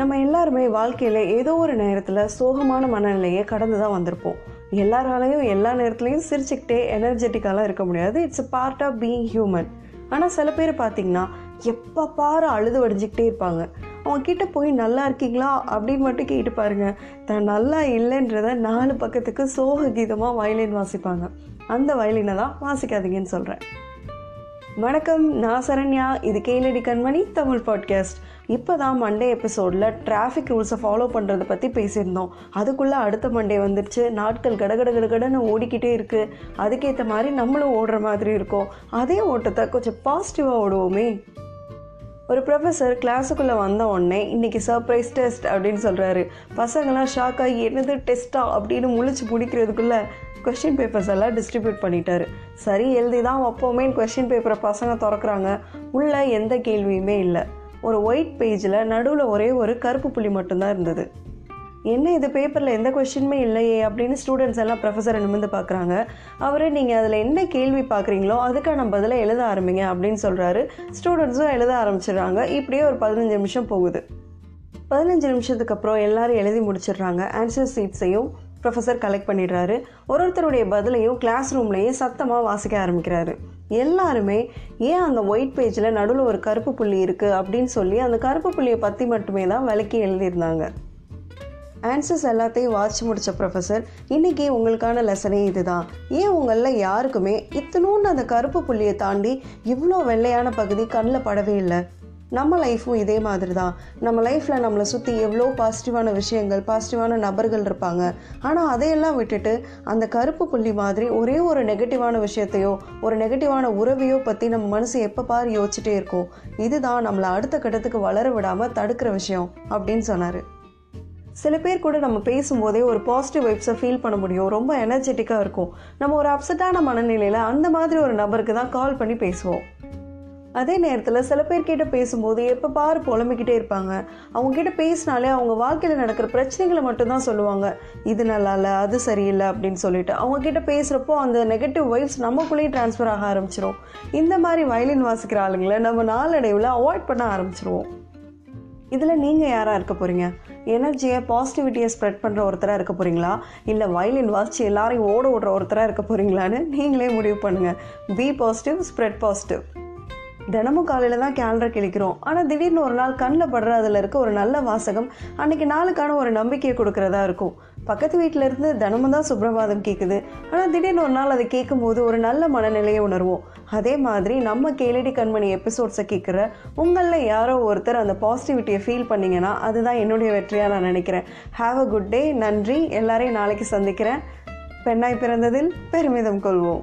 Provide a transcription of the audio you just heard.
நம்ம எல்லாருமே வாழ்க்கையில் ஏதோ ஒரு நேரத்தில் சோகமான மனநிலையை கடந்து தான் வந்திருப்போம். எல்லாராலையும் எல்லா நேரத்துலையும் சிரிச்சுக்கிட்டே எனர்ஜெட்டிக்காலாம் இருக்க முடியாது. It's a part of being human ஆனால் சில பேர் பார்த்தீங்கன்னா எப்போ பாரு அழுது வடிஞ்சிக்கிட்டே இருப்பாங்க. அவங்க கிட்ட போய் நல்லா இருக்கீங்களா? அப்படின்னு மட்டும் கேட்டு பாருங்க. தான் நல்லா இல்லைன்றத நாலு பக்கத்துக்கு சோக கீதமாக வயலின் வாசிப்பாங்க. அந்த வயலினை தான் வாசிக்காதீங்கன்னு சொல்கிறேன் வணக்கம் நான் சரண்யா. இது கேளடி கண்மணி தமிழ் பாட்காஸ்ட் இப்போ தான் மண்டே எபிசோடில் டிராஃபிக் ரூல்ஸை ஃபாலோ பண்ணுறதை பற்றி பேசியிருந்தோம். அதுக்குள்ளே அடுத்த மண்டே வந்துடுச்சு நாட்கள் கடகட கடகடன்னு ஓடிக்கிட்டே இருக்குது அதுக்கேற்ற மாதிரி நம்மளும் ஓடுற மாதிரி இருக்கும். அதே ஓட்டத்தை கொஞ்சம் பாசிட்டிவாக ஓடுவோமே. ஒரு ப்ரொஃபஸர் கிளாஸுக்குள்ளே வந்த உடனே இன்றைக்கி சர்ப்ரைஸ் டெஸ்ட் அப்படின்னு சொல்கிறாரு பசங்களாம் ஷாக் ஆகி என்னது டெஸ்ட்டா அப்படின்னு முழிச்சு பிடிக்கிறதுக்குள்ளே கொஷின் பேப்பர்ஸ் எல்லாம் டிஸ்ட்ரிபியூட் பண்ணிட்டாரு. சரி எழுதி தான் அப்போவுமே கொஷின் பேப்பரை பசங்க திறக்கிறாங்க. உள்ளே எந்த கேள்வியுமே இல்லை. ஒரு ஒயிட் பேஜில் நடுவில் ஒரே ஒரு கருப்பு புள்ளி மட்டும்தான் இருந்தது. என்ன இது பேப்பரில் எந்த கொஷினுமே இல்லையே அப்படின்னு ஸ்டூடெண்ட்ஸ் எல்லாம் ப்ரொஃபஸரை நிமிந்து பார்க்குறாங்க. அவர் நீங்கள் அதில் என்ன கேள்வி பார்க்குறீங்களோ அதுக்கான பதிலை எழுத ஆரம்பிங்க அப்படின்னு சொல்கிறாரு ஸ்டூடெண்ட்ஸும் எழுத ஆரம்பிச்சிடுறாங்க. இப்படியே ஒரு பதினஞ்சு நிமிஷம் போகுது. பதினஞ்சு நிமிஷத்துக்கு அப்புறம் எல்லோரும் எழுதி முடிச்சிடுறாங்க. ஆன்சர் சீட்ஸையும் ப்ரொஃபஸர் கலெக்ட் பண்ணிடுறாரு. ஒரு ஒருத்தருடைய பதிலையும் கிளாஸ் ரூம்லேயே சத்தமாக வாசிக்க ஆரம்பிக்கிறாரு. எல்லாருமே ஏன் அந்த ஒயிட் பேஜில் நடுவில் ஒரு கருப்பு புள்ளி இருக்குது அப்படின்னு சொல்லி அந்த கருப்பு புள்ளியை பற்றி மட்டுமே தான் விளக்கி எழுதியிருந்தாங்க. ஆன்சர்ஸ் எல்லாத்தையும் வாட்ச் முடித்த ப்ரொஃபஸர் இன்றைக்கி உங்களுக்கான லெசனே இதுதான். ஏன் உங்களில் யாருக்குமே இத்தனோன்னு அந்த கருப்பு புள்ளியை தாண்டி இவ்வளோ வெள்ளையான பகுதி கண்ணில் படவே இல்லை? நம்ம லைஃப்பும் இதே மாதிரி தான் நம்ம லைஃப்பில் நம்மளை சுற்றி எவ்வளோ பாசிட்டிவான விஷயங்கள் பாசிட்டிவான நபர்கள் இருப்பாங்க. ஆனால் அதையெல்லாம் விட்டுட்டு அந்த கருப்பு புள்ளி மாதிரி ஒரே ஒரு நெகட்டிவான விஷயத்தையோ ஒரு நெகட்டிவான உறவையோ பற்றி நம்ம மனசு எப்போ பாரு யோசிச்சுட்டே இருக்கோம். இதுதான் நம்மளை அடுத்த கட்டத்துக்கு வளர விடாமல் தடுக்கிற விஷயம் அப்படின்னு சொன்னார். சில பேர் கூட நம்ம பேசும்போதே ஒரு பாசிட்டிவ் வைப்ஸை ஃபீல் பண்ண முடியும். ரொம்ப எனர்ஜெட்டிக்காக இருக்கும். நம்ம ஒரு அப்செட்டான மனநிலையில் அந்த மாதிரி ஒரு நபருக்கு தான் கால் பண்ணி பேசுவோம். அதே நேரத்தில் சில பேர்கிட்ட பேசும்போது எப்போ பார் புலம்பிக்கிட்டே இருப்பாங்க. அவங்கக்கிட்ட பேசினாலே அவங்க வாழ்க்கையில் நடக்கிற பிரச்சனைகளை மட்டும்தான் சொல்லுவாங்க. இது நல்லா இல்லை அது சரியில்லை அப்படின்னு சொல்லிட்டு. அவங்கக்கிட்ட பேசுகிறப்போ அந்த நெகட்டிவ் வைப்ஸ் நமக்குள்ளேயே ட்ரான்ஸ்ஃபர் ஆக ஆரம்பிச்சிடும் இந்த மாதிரி வயலின் வாசிக்கிற ஆளுங்களை நம்ம நாளடைவில் அவாய்ட் பண்ண ஆரம்பிச்சிருவோம். இதில் நீங்கள் யாராக இருக்க போகிறீங்க எனர்ஜியை பாசிட்டிவிட்டியை ஸ்ப்ரெட் பண்ணுற ஒருத்தராக இருக்க போகிறீங்களா இல்லை வயலின் வாசித்து எல்லாரையும் ஓட ஓடுற ஒருத்தராக இருக்க போகிறீங்களான்னு நீங்களே முடிவு பண்ணுங்கள் பி பாசிட்டிவ் ஸ்ப்ரெட் பாசிட்டிவ் தினமும் காலையில் தான் கேலண்டர் கிழிக்கிறோம். ஆனால் திடீர்னு ஒரு நாள் கண்ணில் படுற அதில் இருக்க ஒரு நல்ல வாசகம் அன்னைக்கு நாளுக்கான ஒரு நம்பிக்கையை கொடுக்குறதா இருக்கும். பக்கத்து வீட்டில் இருந்து தினமும் தான் சுப்பிரபாதம் கேட்குது ஆனால் திடீர்னு ஒரு நாள் அதை கேட்கும்போது ஒரு நல்ல மனநிலையை உணர்வோம். அதே மாதிரி நம்ம கேளடி கண்மணி எபிசோட்ஸை கேட்குற உங்களில் யாரோ ஒருத்தர் அந்த பாசிட்டிவிட்டியை ஃபீல் பண்ணிங்கன்னா அதுதான் என்னுடைய வெற்றியாக நான் நினைக்கிறேன். ஹாவ் அ குட் டே நன்றி. எல்லாரையும் நாளைக்கு சந்திக்கிறேன். பெண்ணாய் பிறந்ததில் பெருமிதம் கொள்வோம்.